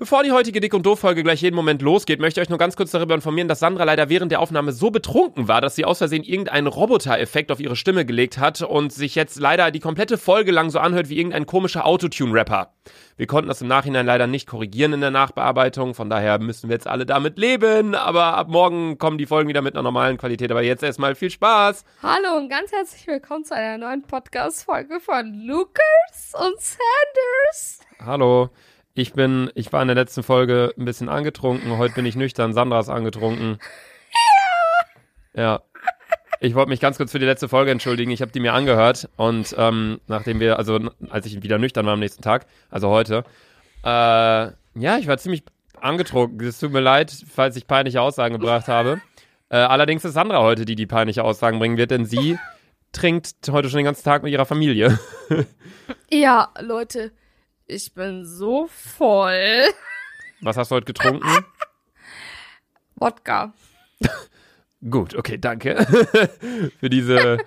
Bevor die heutige Dick- und Doof-Folge gleich jeden Moment losgeht, möchte ich euch nur ganz kurz darüber informieren, dass Sandra leider während der Aufnahme so betrunken war, dass sie aus Versehen irgendeinen Roboter-Effekt auf ihre Stimme gelegt hat und sich jetzt leider die komplette Folge lang so anhört wie irgendein komischer Autotune-Rapper. Wir konnten das im Nachhinein leider nicht korrigieren in der Nachbearbeitung, von daher müssen wir jetzt alle damit leben, aber ab morgen kommen die Folgen wieder mit einer normalen Qualität, aber jetzt erstmal viel Spaß. Hallo und ganz herzlich willkommen zu einer neuen Podcast-Folge von Lucas und Sanders. Hallo. Ich bin, ich war in der letzten Folge ein bisschen angetrunken, heute bin ich nüchtern, Sandra ist angetrunken. Ja. Ich wollte mich ganz kurz für die letzte Folge entschuldigen. Ich habe die mir angehört und ähm, nachdem wir, also als ich wieder nüchtern war am nächsten Tag, also heute, äh, ja, ich war ziemlich angetrunken. Es tut mir leid, falls ich peinliche Aussagen gebracht habe. Äh, allerdings ist Sandra heute, die die peinliche Aussagen bringen wird, denn sie trinkt heute schon den ganzen Tag mit ihrer Familie. Ja, Leute, ich bin so voll. Was hast du heute getrunken? Wodka. Gut, okay, danke für diese,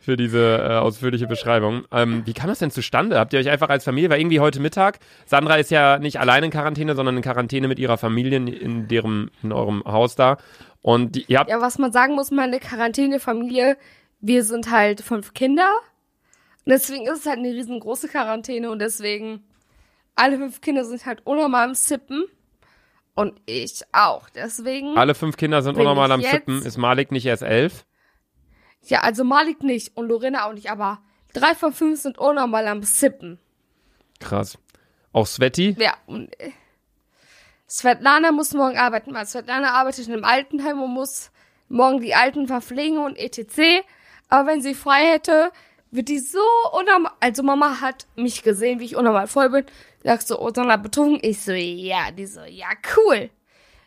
für diese äh, ausführliche Beschreibung. Ähm, wie kam das denn zustande? Habt ihr euch einfach als Familie, weil irgendwie heute Mittag, Sandra ist ja nicht allein in Quarantäne, sondern in Quarantäne mit ihrer Familie in, deren, in eurem Haus da. Und die, ihr habt, Ja, was man sagen muss, meine Quarantänefamilie, wir sind halt fünf Kinder. Und deswegen ist es halt eine riesengroße Quarantäne und deswegen alle fünf Kinder sind halt unnormal am Sippen. Und ich auch. Deswegen. alle fünf Kinder sind unnormal am Sippen. Ist Malik nicht erst elf? Ja, also Malik nicht und Lorena auch nicht, aber drei von fünf sind unnormal am Sippen. Krass. Auch Sveti? Ja, und äh, Svetlana muss morgen arbeiten, weil Svetlana arbeitet in einem Altenheim und muss morgen die Alten verpflegen und etc. Aber wenn sie frei hätte, wird die so unnormal, also Mama hat mich gesehen, wie ich unnormal voll bin, sagt so, oh, Sandra betrunken, ich so, ja, die so, ja, cool.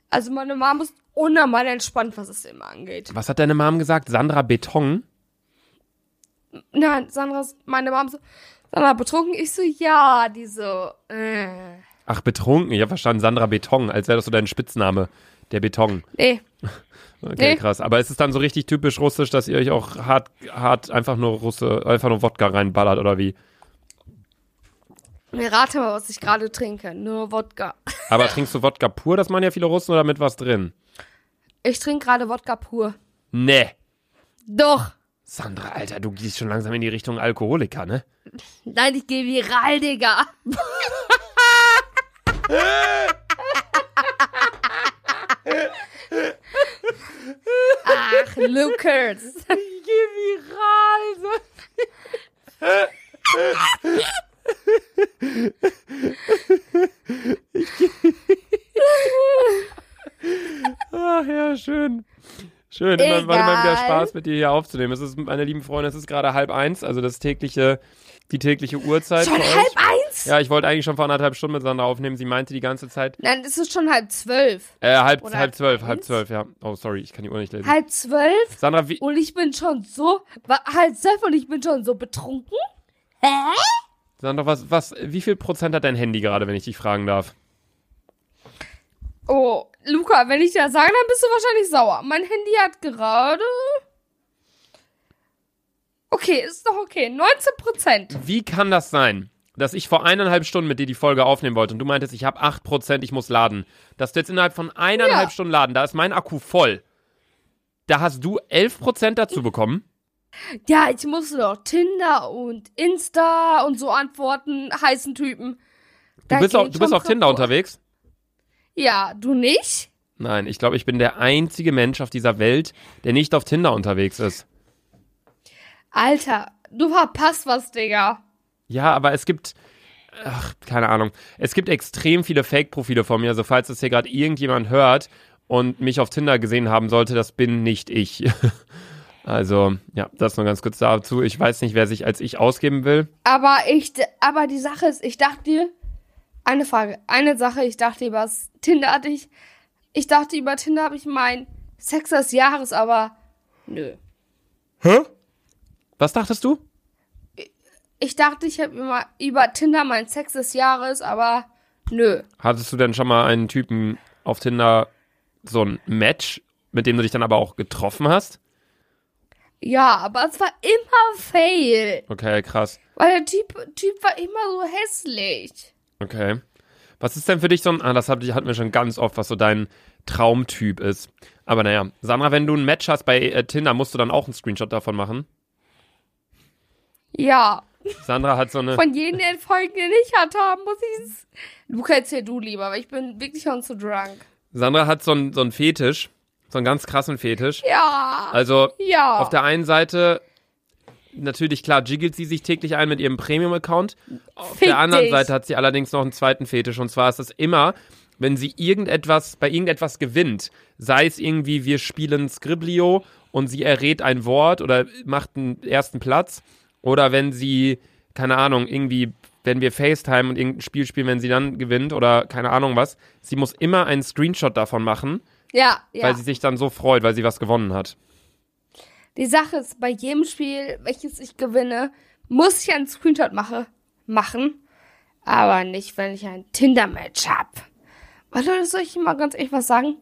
Also meine Mama ist unnormal entspannt, was es immer angeht. Was hat deine Mom gesagt? Sandra Beton? Nein, Sandra, meine Mama so, Sandra betrunken, ich so, ja, die so, äh, Ach, betrunken. Ich habe verstanden, Sandra Beton, als wäre das so dein Spitzname. Der Beton. nee, Okay, Nee. krass. Aber ist es dann so richtig typisch russisch, dass ihr euch auch hart, hart einfach nur Russe, einfach nur Wodka reinballert oder wie? mir rate mal, was ich gerade trinke, nur Wodka. Aber trinkst du Wodka pur, das machen ja viele Russen, oder mit was drin? Ich trinke gerade Wodka pur. Nee. Doch. Sandra, Alter, du gehst schon langsam in die Richtung Alkoholiker, ne? Nein, ich gehe viral, Digga. Ach, Lucas. Ich geh viral. Ach ja, schön. Schön, immer, immer, wieder. Spaß mit dir hier aufzunehmen. Es ist, meine lieben Freunde, es ist gerade halb eins, also das tägliche, die tägliche Uhrzeit Schon halb eins? Ja, ich wollte eigentlich schon vor anderthalb Stunden mit Sandra aufnehmen. Sie meinte die ganze Zeit, Nein, es ist schon halb zwölf. äh, halb, Oder halb zwölf, halb eins? zwölf, ja. Oh, sorry, ich kann die Uhr nicht lesen. Halb zwölf? Sandra, wie, Und ich bin schon so, halb zwölf und ich bin schon so betrunken? Hä? Sandra, was, was, wie viel Prozent hat dein Handy gerade, wenn ich dich fragen darf? Oh, Luca, wenn ich dir das sage, dann bist du wahrscheinlich sauer. Mein Handy hat gerade. Okay, ist doch okay. 19 Prozent. Wie kann das sein, dass ich vor eineinhalb Stunden mit dir die Folge aufnehmen wollte und du meintest, ich habe 8%, ich muss laden. Dass du jetzt innerhalb von eineinhalb Ja. Stunden laden, da ist mein Akku voll. Da hast du 11% dazu bekommen. Ja, ich musste doch Tinder und Insta und so antworten, heißen Typen. Du bist, auch, du bist auf Tinder unterwegs? Ja, du nicht? Nein, ich glaube, ich bin der einzige Mensch auf dieser Welt, der nicht auf Tinder unterwegs ist. Alter, du verpasst was, Digga. Ja, aber es gibt, ach, keine Ahnung, es gibt extrem viele Fake-Profile von mir. Also falls das hier gerade irgendjemand hört und mich auf Tinder gesehen haben sollte, das bin nicht ich. also, ja, das nur ganz kurz dazu. Ich weiß nicht, wer sich als ich ausgeben will. Aber ich, aber die Sache ist, ich dachte dir, eine Frage, eine Sache, ich dachte über Tinder hatte ich, ich dachte über Tinder habe ich mein Sex des Jahres, aber nö. Was dachtest du? Ich dachte, ich habe über, über Tinder mein Sex des Jahres, aber nö. Hattest du denn schon mal einen Typen auf Tinder, so ein Match, mit dem du dich dann aber auch getroffen hast? Ja, aber es war immer fail. Okay, krass. Weil der Typ, Typ war immer so hässlich. Okay. Was ist denn für dich so ein, ah, das hatten wir schon ganz oft, was so dein Traumtyp ist. Aber naja, Sandra, wenn du ein Match hast bei äh, Tinder, musst du dann auch einen Screenshot davon machen? Ja. Sandra hat so eine. Von jenen Folgen, die ich hatte, muss ich es. Kennst ja du lieber, aber ich bin wirklich schon zu drunk. Sandra hat so einen so einen Fetisch, so einen ganz krassen Fetisch. Ja. Also ja. auf der einen Seite natürlich klar jiggelt sie sich täglich ein mit ihrem Premium-Account. Auf Fick der anderen dich. Seite hat sie allerdings noch einen zweiten Fetisch und zwar ist es immer, wenn sie irgendetwas bei irgendetwas gewinnt, sei es irgendwie wir spielen Scriblio und sie errät ein Wort oder macht einen ersten Platz oder wenn sie keine Ahnung irgendwie wenn wir FaceTime und irgendein Spiel spielen, wenn sie dann gewinnt oder keine Ahnung was, sie muss immer einen Screenshot davon machen, ja, ja. weil sie sich dann so freut, weil sie was gewonnen hat. Die Sache ist, bei jedem Spiel, welches ich gewinne, muss ich einen Screenshot mache, machen. Aber nicht, wenn ich ein Tinder-Match hab. Weil Leute, soll ich mal ganz ehrlich was sagen?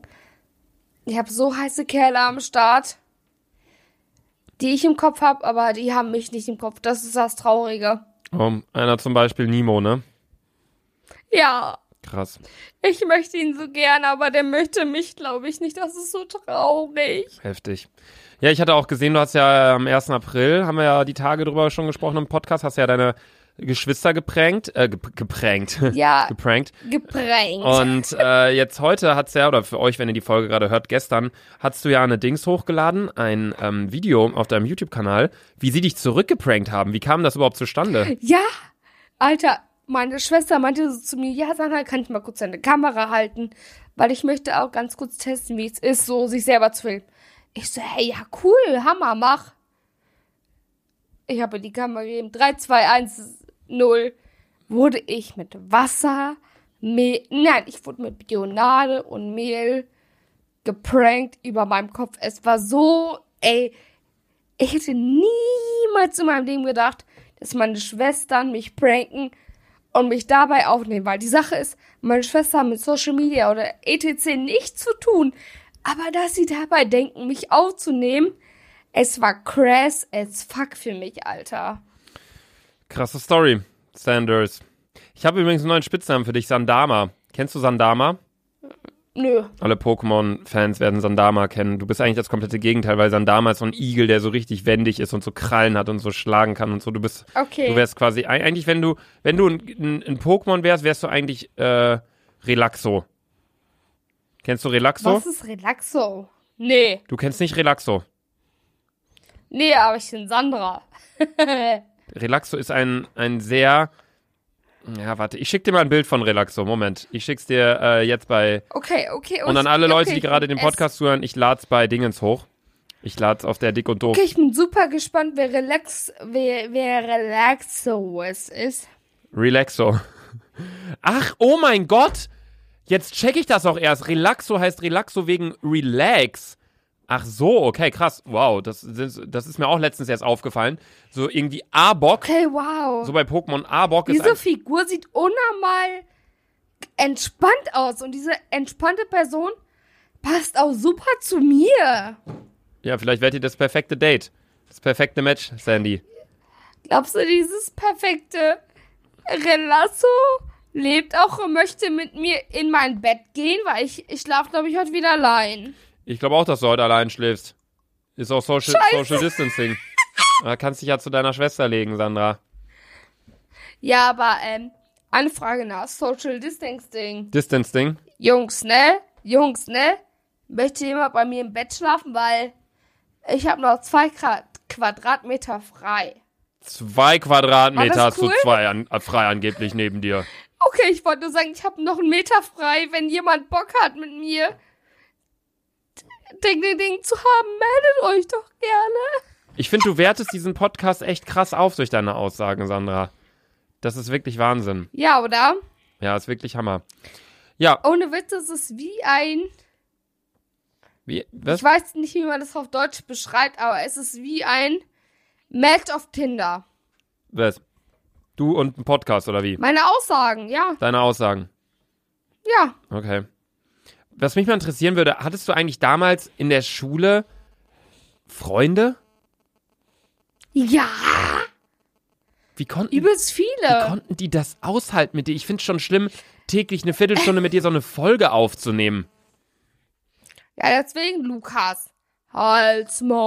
Ich habe so heiße Kerle am Start, die ich im Kopf hab, aber die haben mich nicht im Kopf. Das ist das Traurige. Um, einer zum Beispiel Nimo, ne? Ja, Krass. ich möchte ihn so gern, aber der möchte mich, glaube ich, nicht. Das ist so traurig. Heftig. Ja, ich hatte auch gesehen, du hast ja am 1. April, haben wir ja die Tage drüber schon gesprochen im Podcast, hast ja deine Geschwister geprankt, äh, gep geprankt, Ja, geprankt. geprankt. Und äh, jetzt heute hat's ja, oder für euch, wenn ihr die Folge gerade hört, gestern, hast du ja eine Dings hochgeladen, ein ähm, Video auf deinem YouTube-Kanal, wie sie dich zurückgeprankt haben. Wie kam das überhaupt zustande? Ja, Alter, meine Schwester meinte so zu mir, ja, Sandra, kann ich mal kurz deine Kamera halten? Weil ich möchte auch ganz kurz testen, wie es ist, so sich selber zu filmen. Ich so, hey, ja, cool, Hammer, mach. Ich habe die Kamera gegeben, 3, 2, 1, 0. Wurde ich mit Wasser, Mehl, nein, ich wurde mit Bionade und Mehl geprankt über meinem Kopf. Es war so, ey, ich hätte niemals in meinem Leben gedacht, dass meine Schwestern mich pranken und mich dabei aufnehmen, weil die Sache ist, meine Schwester hat mit Social Media oder etc. nichts zu tun, aber dass sie dabei denken, mich aufzunehmen, es war crass as fuck für mich, Alter. Krasse Story, Sanders. Ich habe übrigens einen neuen Spitznamen für dich, Sandama. Kennst du Sandama? Nö. Alle Pokémon-Fans werden Sandama kennen. Du bist eigentlich das komplette Gegenteil, weil Sandama ist so ein Igel, der so richtig wendig ist und so Krallen hat und so schlagen kann und so. Du bist, Okay. du wärst quasi, eig- eigentlich wenn du, wenn du ein, ein, ein Pokémon wärst, wärst du eigentlich äh, Relaxo. Kennst du Relaxo? Was ist Relaxo? Nee. Du kennst nicht Relaxo. Nee, aber ich bin Sandra. Relaxo ist ein, ein sehr, ja, warte, ich schick dir mal ein Bild von Relaxo. Moment, ich schick's dir äh, jetzt bei Okay, okay. Und an alle okay, Leute, die gerade den Podcast zuhören, ich lad's bei Dingens hoch. Ich lad's auf der Dick und Doof. Okay, ich bin super gespannt, wer Relax, wer, wer Relaxo es ist. Relaxo. Ach, oh mein Gott! Jetzt check ich das auch erst. Relaxo heißt Relaxo wegen Relax. Ach so, okay, krass. Wow, das, das das ist mir auch letztens erst aufgefallen. So irgendwie Arbok. Okay, wow. So bei Pokémon Arbok ist diese Figur sieht unnormal entspannt aus und diese entspannte Person passt auch super zu mir. Ja, vielleicht werdet ihr das perfekte Date. Das perfekte Match, Sandy. Glaubst du, dieses perfekte Relasso lebt auch und möchte mit mir in mein Bett gehen? Weil ich, ich schlafe, glaube ich, heute wieder allein. Ich glaube auch, dass du heute allein schläfst. Ist auch Social. Social Distancing. Da kannst dich ja zu deiner Schwester legen, Sandra. Ja, aber, ähm, eine Frage nach Social Distancing. Distancing. Jungs, ne? Jungs, ne? Möchte jemand bei mir im Bett schlafen, weil ich habe noch zwei Quadrat Quadratmeter frei. Zwei Quadratmeter hast du zwei an, äh, frei angeblich neben dir. Okay, ich wollte nur sagen, ich habe noch einen Meter frei, wenn jemand Bock hat mit mir Ding Ding Ding zu haben, meldet euch doch gerne. Ich finde, du wertest diesen Podcast echt krass auf durch deine Aussagen, Sandra. Das ist wirklich Wahnsinn. Ja, oder? Ja, ist wirklich Hammer. Ja, Ohne Witz, es ist wie ein, wie, was? ich weiß nicht, wie man das auf Deutsch beschreibt, aber es ist wie ein Match auf Tinder. was? Du und ein Podcast oder wie? Meine Aussagen, ja, Deine Aussagen. ja. Okay. Was mich mal interessieren würde, hattest du eigentlich damals in der Schule Freunde? Ja. Wie konnten, Übelst wie viele. konnten die das aushalten mit dir? Ich find's schon schlimm, täglich eine Viertelstunde mit dir so eine Folge aufzunehmen. Ja, deswegen, Lukas. Halt's Maul.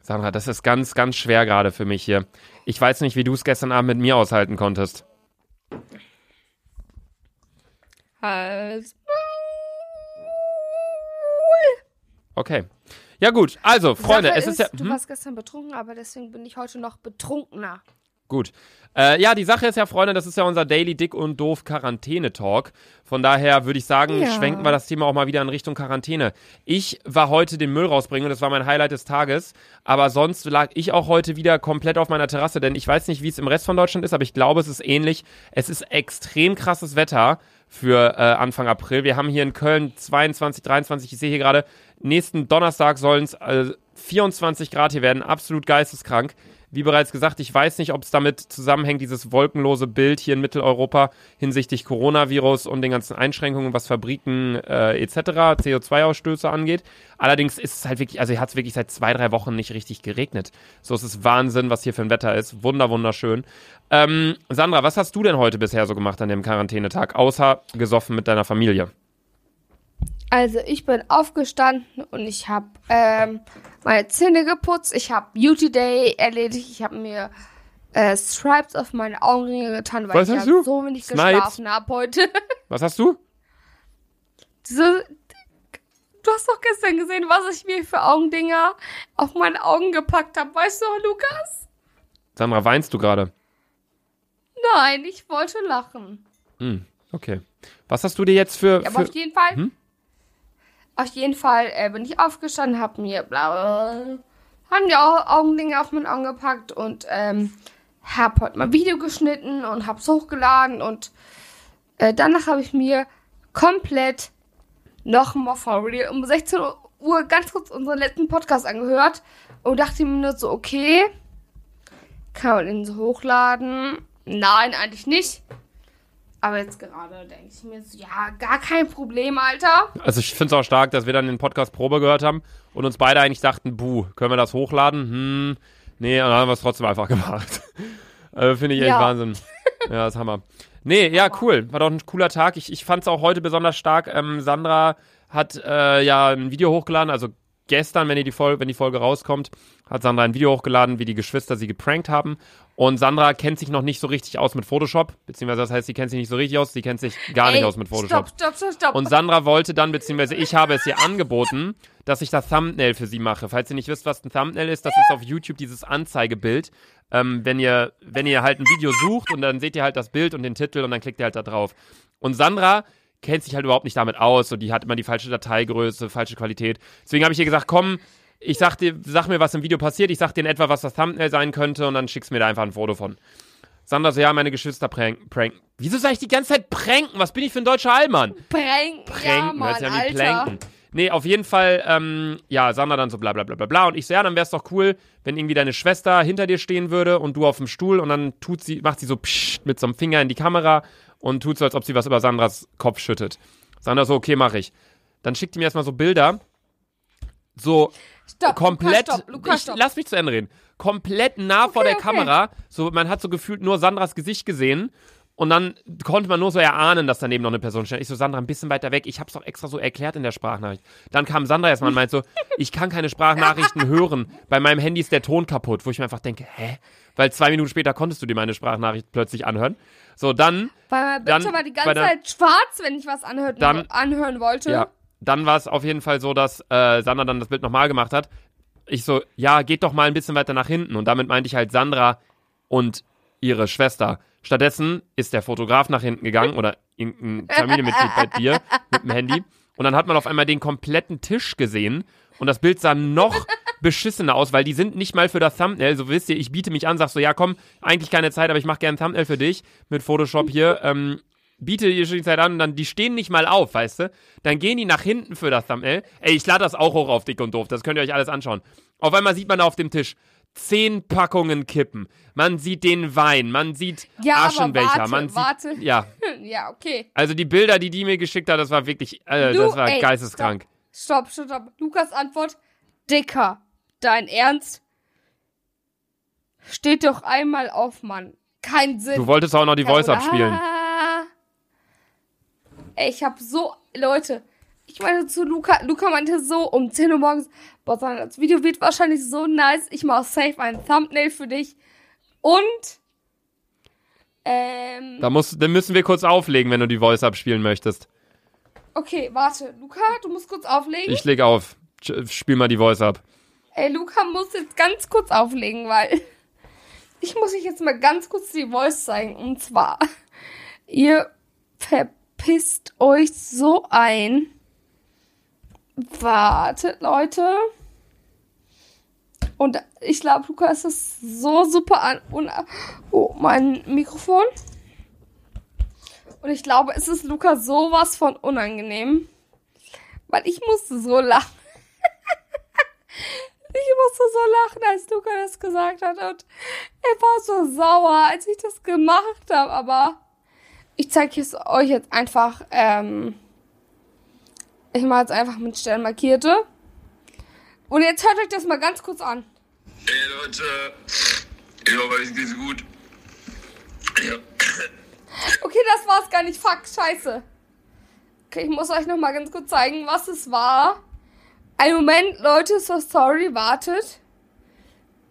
Sandra, das ist ganz, ganz schwer gerade für mich hier. Ich weiß nicht, wie du es gestern Abend mit mir aushalten konntest. Halt's Okay. Ja gut, also Freunde, Sache es ist ja Du hm? warst gestern betrunken, aber deswegen bin ich heute noch betrunkener. gut. Äh, ja, die Sache ist ja, Freunde, das ist ja unser Daily Dick und Doof Quarantäne Talk. Von daher würde ich sagen, Ja. schwenken wir das Thema auch mal wieder in Richtung Quarantäne. Ich war heute den Müll rausbringen und das war mein Highlight des Tages, aber sonst lag ich auch heute wieder komplett auf meiner Terrasse, denn ich weiß nicht, wie es im Rest von Deutschland ist, aber ich glaube, es ist ähnlich. Es ist extrem krasses Wetter für äh, Anfang April. Wir haben hier in Köln 22, 23, ich sehe hier gerade, nächsten Donnerstag sollen es äh, 24 Grad hier werden, absolut geisteskrank. Wie bereits gesagt, ich weiß nicht, ob es damit zusammenhängt, dieses wolkenlose Bild hier in Mitteleuropa hinsichtlich Coronavirus und den ganzen Einschränkungen, was Fabriken äh, etc., CO2-Ausstöße angeht. Allerdings ist es halt wirklich, also hier hat es wirklich seit zwei, drei Wochen nicht richtig geregnet. So ist es Wahnsinn, was hier für ein Wetter ist. Wunder, wunderschön. Ähm, Sandra, was hast du denn heute bisher so gemacht an dem Quarantänetag, außer gesoffen mit deiner Familie? Also ich bin aufgestanden und ich habe ähm, meine Zähne geputzt. Ich habe Beauty Day erledigt. Ich habe mir äh, Stripes auf meine Augenringe getan, weil Was ich hast ja du? so wenig Snipes? geschlafen habe heute. Was hast du? Diese, du hast doch gestern gesehen, was ich mir für Augendinger auf meine Augen gepackt habe. Weißt du Lukas? Sandra, weinst du gerade? Nein, ich wollte lachen. Hm, okay. Was hast du dir jetzt für. Ja, aber für auf jeden Fall. Hm? Auf jeden Fall äh, bin ich aufgestanden, hab mir blaue, haben die Au- Augendinger auf mein Augen gepackt und ähm, hab heute mal Video geschnitten und hab's hochgeladen und äh, danach habe ich mir komplett nochmal for real um 16 Uhr ganz kurz unseren letzten Podcast angehört und dachte mir nur so, okay, kann man den so hochladen? Nein, eigentlich nicht. Aber jetzt gerade denke ich mir so, ja, gar kein Problem, Alter. Also ich finde es auch stark, dass wir dann den Podcast Probe gehört haben und uns beide eigentlich dachten, buh, können wir das hochladen? Hm, nee, und dann haben wir es trotzdem einfach gemacht. also finde ich echt Ja. Wahnsinn. Ja, das ist Hammer. Nee, ja, cool. War doch ein cooler Tag. Ich, ich fand es auch heute besonders stark. Ähm, Sandra hat äh, ja ein Video hochgeladen, also gestern, wenn, ihr die Folge, wenn die Folge rauskommt, hat Sandra ein Video hochgeladen, wie die Geschwister sie geprankt haben. Und Sandra kennt sich noch nicht so richtig aus mit Photoshop, beziehungsweise das heißt, sie kennt sich nicht so richtig aus, sie kennt sich gar nicht Ey, aus mit Photoshop. Stopp, stopp, stopp, stopp. Und Sandra wollte dann, beziehungsweise ich habe es ihr angeboten, dass ich das Thumbnail für sie mache. Falls ihr nicht wisst, was ein Thumbnail ist, das ist auf YouTube dieses Anzeigebild. Ähm, wenn ihr, wenn ihr halt ein Video sucht und dann seht ihr halt das Bild und den Titel und dann klickt ihr halt da drauf. Und Sandra kennt sich halt überhaupt nicht damit aus und die hat immer die falsche Dateigröße, falsche Qualität. Deswegen habe ich ihr gesagt, komm, ich sag dir, sag mir, was im Video passiert, ich sag dir in etwa, was das Thumbnail sein könnte und dann schickst mir da einfach ein Foto von. Sandra so, ja, meine Geschwister pranken. Prank. Wieso sag ich die ganze Zeit pranken? Was bin ich für ein deutscher Allmann? Pranken, ja, Pränken, Mann, hört an wie. Planken. Nee, auf jeden Fall, ähm, ja, Sandra dann so bla bla bla bla bla. Und ich so, ja, dann wär's doch cool, wenn irgendwie deine Schwester hinter dir stehen würde und du auf dem Stuhl und dann tut sie, macht sie so pssst mit so einem Finger in die Kamera und tut so, als ob sie was über Sandras Kopf schüttet. Sandra so, okay, mach ich. Dann schickt die mir erstmal so Bilder. So Stopp, komplett. Lukas, stopp, ich, stopp. lass mich zu Ende reden. Komplett nah vor der okay. Kamera. So, man hat so gefühlt nur Sandras Gesicht gesehen. Und dann konnte man nur so erahnen, dass daneben noch eine Person stand. Ich so, Sandra, ein bisschen weiter weg. Ich hab's doch extra so erklärt in der Sprachnachricht. Dann kam Sandra erstmal und meint so, ich kann keine Sprachnachrichten hören. Bei meinem Handy ist der Ton kaputt. Wo ich mir einfach denke, hä? Weil zwei Minuten später konntest du dir meine Sprachnachricht plötzlich anhören. So, dann, Weil mein Dann Bildschirm war die ganze Zeit schwarz, wenn ich was anhört, Dann- anhören wollte. ja, dann war es auf jeden Fall so, dass äh, Sandra dann das Bild nochmal gemacht hat. Ich so, ja, geht doch mal ein bisschen weiter nach hinten. Und damit meinte ich halt Sandra und ihre Schwester. Stattdessen ist der Fotograf nach hinten gegangen oder irgendein Familienmitglied bei dir mit dem Handy. Und dann hat man auf einmal den kompletten Tisch gesehen. Und das Bild sah noch beschissener aus, weil die sind nicht mal für das Thumbnail. So wisst ihr, ich biete mich an, sag so, ja komm, eigentlich keine Zeit, aber ich mache gerne ein Thumbnail für dich mit Photoshop hier. Ähm, biete die Zeit an und dann, die stehen nicht mal auf, weißt du? Dann gehen die nach hinten für das Thumbnail. Ey, ich lade das auch hoch auf dick und doof, das könnt ihr euch alles anschauen. Auf einmal sieht man da auf dem Tisch zehn Packungen Kippen. Man sieht den Wein, man sieht Ja, Aschenbecher, warte, man sieht, warte. ja. ja, okay. Also die Bilder, die die mir geschickt hat, das war wirklich, äh, Du, das war ey, geisteskrank. Stopp, stopp, stopp. Lukas Antwort, Dicker. Dein Ernst? Steht doch einmal auf, Mann. Kein Sinn. Du wolltest auch noch die Voice abspielen. Ey, ich hab so, Leute, ich meinte zu Luca, Luca meinte so um 10 Uhr morgens, boah, das Video wird wahrscheinlich so nice, ich mach safe ein Thumbnail für dich. Und, ähm, Da muss, dann müssen wir kurz auflegen, wenn du die Voice abspielen möchtest. okay, warte, Luca, du musst kurz auflegen. Ich leg auf. Spiel mal die Voice ab. Ey, Luca muss jetzt ganz kurz auflegen, weil ich muss euch jetzt mal ganz kurz die Voice zeigen. Und zwar, ihr verpisst euch so ein. Wartet, Leute. Und ich glaube, Luca ist so super an. Oh, mein Mikrofon. Und ich glaube, es ist Luca sowas von unangenehm. Weil ich musste so lachen. Ich musste so lachen, als Luca das gesagt hat. Und er war so sauer, als ich das gemacht habe. Aber ich zeige es euch jetzt einfach. Ähm, ich mache jetzt einfach mit Stern markierte. Und jetzt hört euch das mal ganz kurz an. Hey Leute, ich hoffe, euch geht's gut. Ja. Okay, das war's gar nicht. Fuck, scheiße. Okay, ich muss euch noch mal ganz kurz zeigen, was es war. Ein Moment, Leute, so sorry, wartet.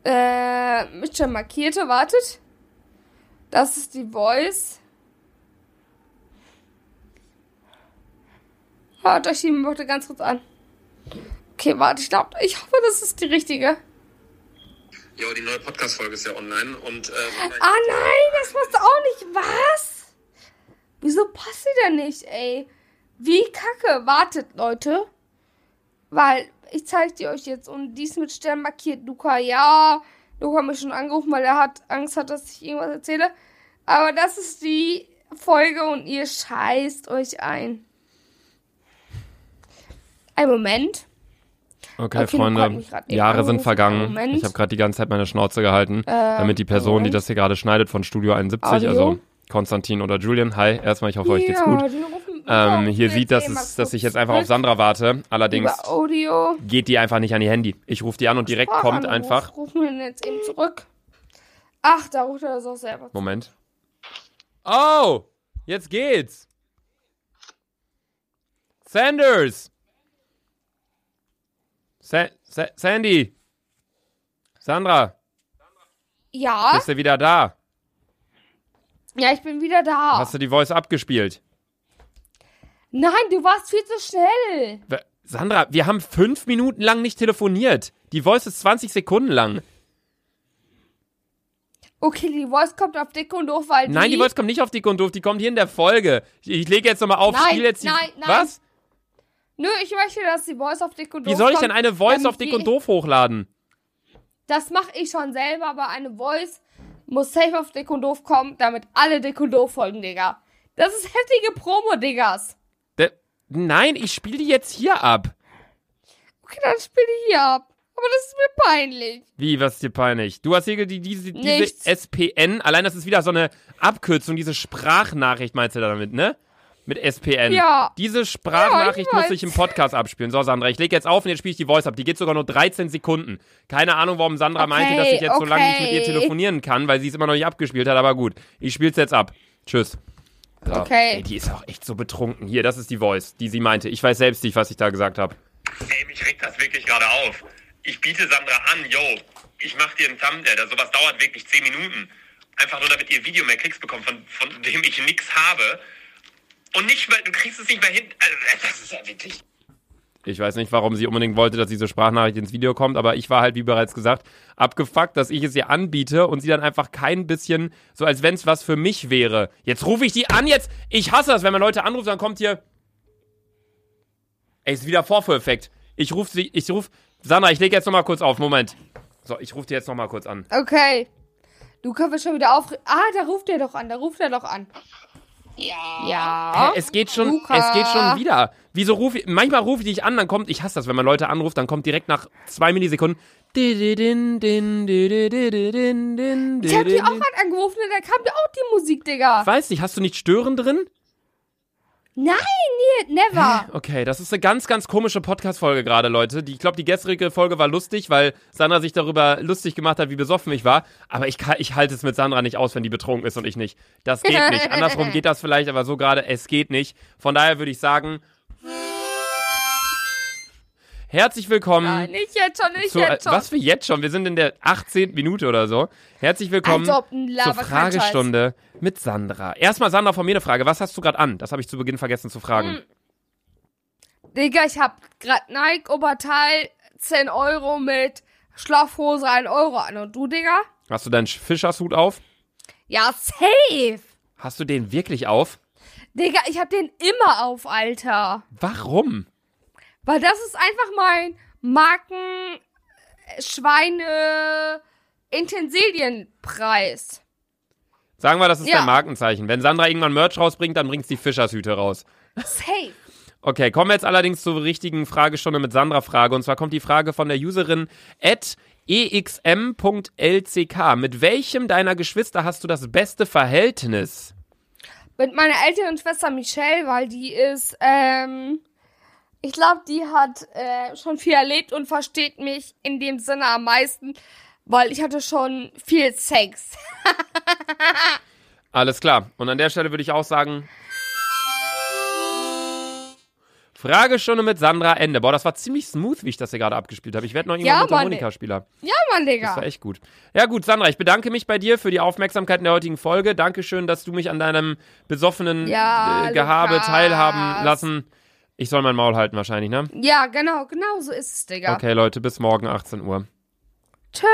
Äh, Mr. Markierte, wartet. Das ist die Voice. Hört euch die bitte ganz kurz an. Okay, warte, ich glaube, ich hoffe, das ist die richtige. Jo, die neue Podcast-Folge ist ja online und äh, Ah nein, das passt auch nicht. Was? Wieso passt sie denn nicht, ey? Wie kacke. Wartet, Leute. Weil ich zeige die euch jetzt und dies mit Stern markiert. Luca, ja. Luca hat mich schon angerufen, weil er hat Angst hat, dass ich irgendwas erzähle. Aber das ist die Folge und ihr scheißt euch ein. Ein Moment. Okay, Okay, Freunde, Jahre sind vergangen. Moment. Ich habe gerade die ganze Zeit meine Schnauze gehalten, damit die Person, die Moment. das hier gerade schneidet von Studio 71, Audio. also Konstantin oder Julian, hi, erstmal, ich hoffe, euch geht's gut. die Ähm, hier sieht, dass, es, dass ich jetzt einfach auf. Sandra warte. Allerdings geht die einfach nicht an ihr Handy. Ich rufe die an und direkt kommt Sprachanruf. einfach. Wir ihn jetzt eben zurück. Ach, da ruft er das auch selber. Moment. Oh, jetzt geht's. Sanders. Sa Sa Sandy. Sandra, Ja, bist du wieder da? ja, ich bin wieder da. Hast du die Voice abgespielt? Nein, du warst viel zu schnell. W- Sandra, wir haben fünf Minuten lang nicht telefoniert. Die Voice ist 20 Sekunden lang. Okay, die Voice kommt auf dick und doof, weil Nein, die Voice kommt nicht auf dick und doof, die kommt hier in der Folge. Ich, ich lege jetzt nochmal auf, Nein, spiel jetzt die. nein, nein. Was? Nö, ich möchte, dass die Voice auf dick und doof Wie soll ich denn eine Voice auf dick die- und doof hochladen? Das mache ich schon selber, aber eine Voice muss safe auf dick und doof kommen, damit alle dick und doof folgen, Digga. Das ist heftige Promo, Diggas. Der, nein, ich spiele die jetzt hier ab. Okay, dann spiele ich hier ab. Aber das ist mir peinlich. Wie, was ist dir peinlich? Du hast hier die, diese, diese Nichts. SPN, allein das ist wieder so eine Abkürzung, diese Sprachnachricht meinst du damit, ne? Mit SPN. Ja. Diese Sprachnachricht Ja, ich muss ich im Podcast abspielen. So, Sandra, ich lege jetzt auf und jetzt spiele ich die Voice ab. Die geht sogar nur 13 Sekunden. Keine Ahnung, warum Sandra Okay, meinte, dass ich jetzt so lange nicht mit ihr okay. telefonieren kann, weil sie es immer noch nicht abgespielt hat, aber gut. Ich spiel's jetzt ab. Tschüss. So. Okay. Ey, die ist auch echt so betrunken. Hier, das ist die Voice, die sie meinte. Ich weiß selbst nicht, was ich da gesagt habe. Ey, mich regt das wirklich gerade auf. Ich biete Sandra an, yo, ich mach dir ein Thumbnail, das sowas dauert wirklich 10 Minuten. Einfach nur, damit ihr Video mehr Klicks bekommt, von, von dem ich nichts habe. Und nicht mal, du kriegst es nicht mehr hin. Also, das ist ja wirklich. Ich weiß nicht, warum sie unbedingt wollte, dass diese Sprachnachricht ins Video kommt, aber ich war halt, wie bereits gesagt, abgefuckt, dass ich es ihr anbiete und sie dann einfach kein bisschen, so als wenn es was für mich wäre. Jetzt rufe ich die an, jetzt. Ich hasse das, wenn man Leute anruft, dann kommt hier. Ey, ist wieder Vorführeffekt. Ich rufe sie, ich rufe. Sandra, ich lege jetzt nochmal kurz auf. Moment. So, ich rufe die jetzt nochmal kurz an. Okay. Luca wird schon wieder auf. Ah, da ruft er doch an, da ruft er doch an. Ja. Ja. Es geht schon, Luca. es geht schon wieder. Wieso rufe ich, manchmal rufe ich dich an, dann kommt, ich hasse das, wenn man Leute anruft, dann kommt direkt nach zwei Millisekunden. Ich hab die auch gerade angerufen und da kam ja auch die Musik, Digga. Weiß nicht, hast du nicht Stören drin? Nein, never. Okay, das ist eine ganz, ganz komische Podcast-Folge gerade, Leute. Die, ich glaube, die gestrige Folge war lustig, weil Sandra sich darüber lustig gemacht hat, wie besoffen ich war. Aber ich, kann- ich halte es mit Sandra nicht aus, wenn die betrunken ist und ich nicht. Das geht nicht. Andersrum geht das vielleicht, aber so gerade, es geht nicht. Von daher würde ich sagen, herzlich willkommen. Nein, nicht jetzt schon, nicht zu, jetzt schon. was für jetzt schon? Wir sind in der 18. Minute oder so. Herzlich willkommen zur Fragestunde mit Sandra. Erstmal, Sandra, von mir eine Frage. Was hast du gerade an? Das habe ich zu Beginn vergessen zu fragen. Hm. Digga, ich hab grad Nike Oberteil 10 Euro mit Schlafhose 1 Euro an. Und du, Digga? Hast du deinen Fischershut auf? Ja, safe. Hast du den wirklich auf? Digga, ich hab den immer auf, Alter. Warum? Weil das ist einfach mein Marken Schweine Intensilienpreis. Sagen wir, das ist Ja. dein Markenzeichen. Wenn Sandra irgendwann Merch rausbringt, dann bringt's die Fischershüte raus. Safe. Okay, kommen wir jetzt allerdings zur richtigen Fragestunde mit Sandra-Frage. Und zwar kommt die Frage von der Userin at exm.lck. Mit welchem deiner Geschwister hast du das beste Verhältnis? Mit meiner älteren Schwester Michelle, weil die ist, ähm, ich glaube, die hat äh, schon viel erlebt und versteht mich in dem Sinne am meisten, weil ich hatte schon viel Sex. Alles klar. Und an der Stelle würde ich auch sagen. Fragestunde mit Sandra Ende. Boah, das war ziemlich smooth, wie ich das hier gerade abgespielt habe. Ich werde noch irgendwann Ja, ja, Mann, Mundharmonika-Spieler. Ja, Mann, Das Digga. war echt gut. Ja gut, Sandra, ich bedanke mich bei dir für die Aufmerksamkeit in der heutigen Folge. Dankeschön, dass du mich an deinem besoffenen Ja, äh, Gehabe Lukas. teilhaben lassen. Ich soll mein Maul halten wahrscheinlich, ne? Ja, genau, genau so ist es, Digga. Okay, Leute, bis morgen 18 Uhr. Tschüss.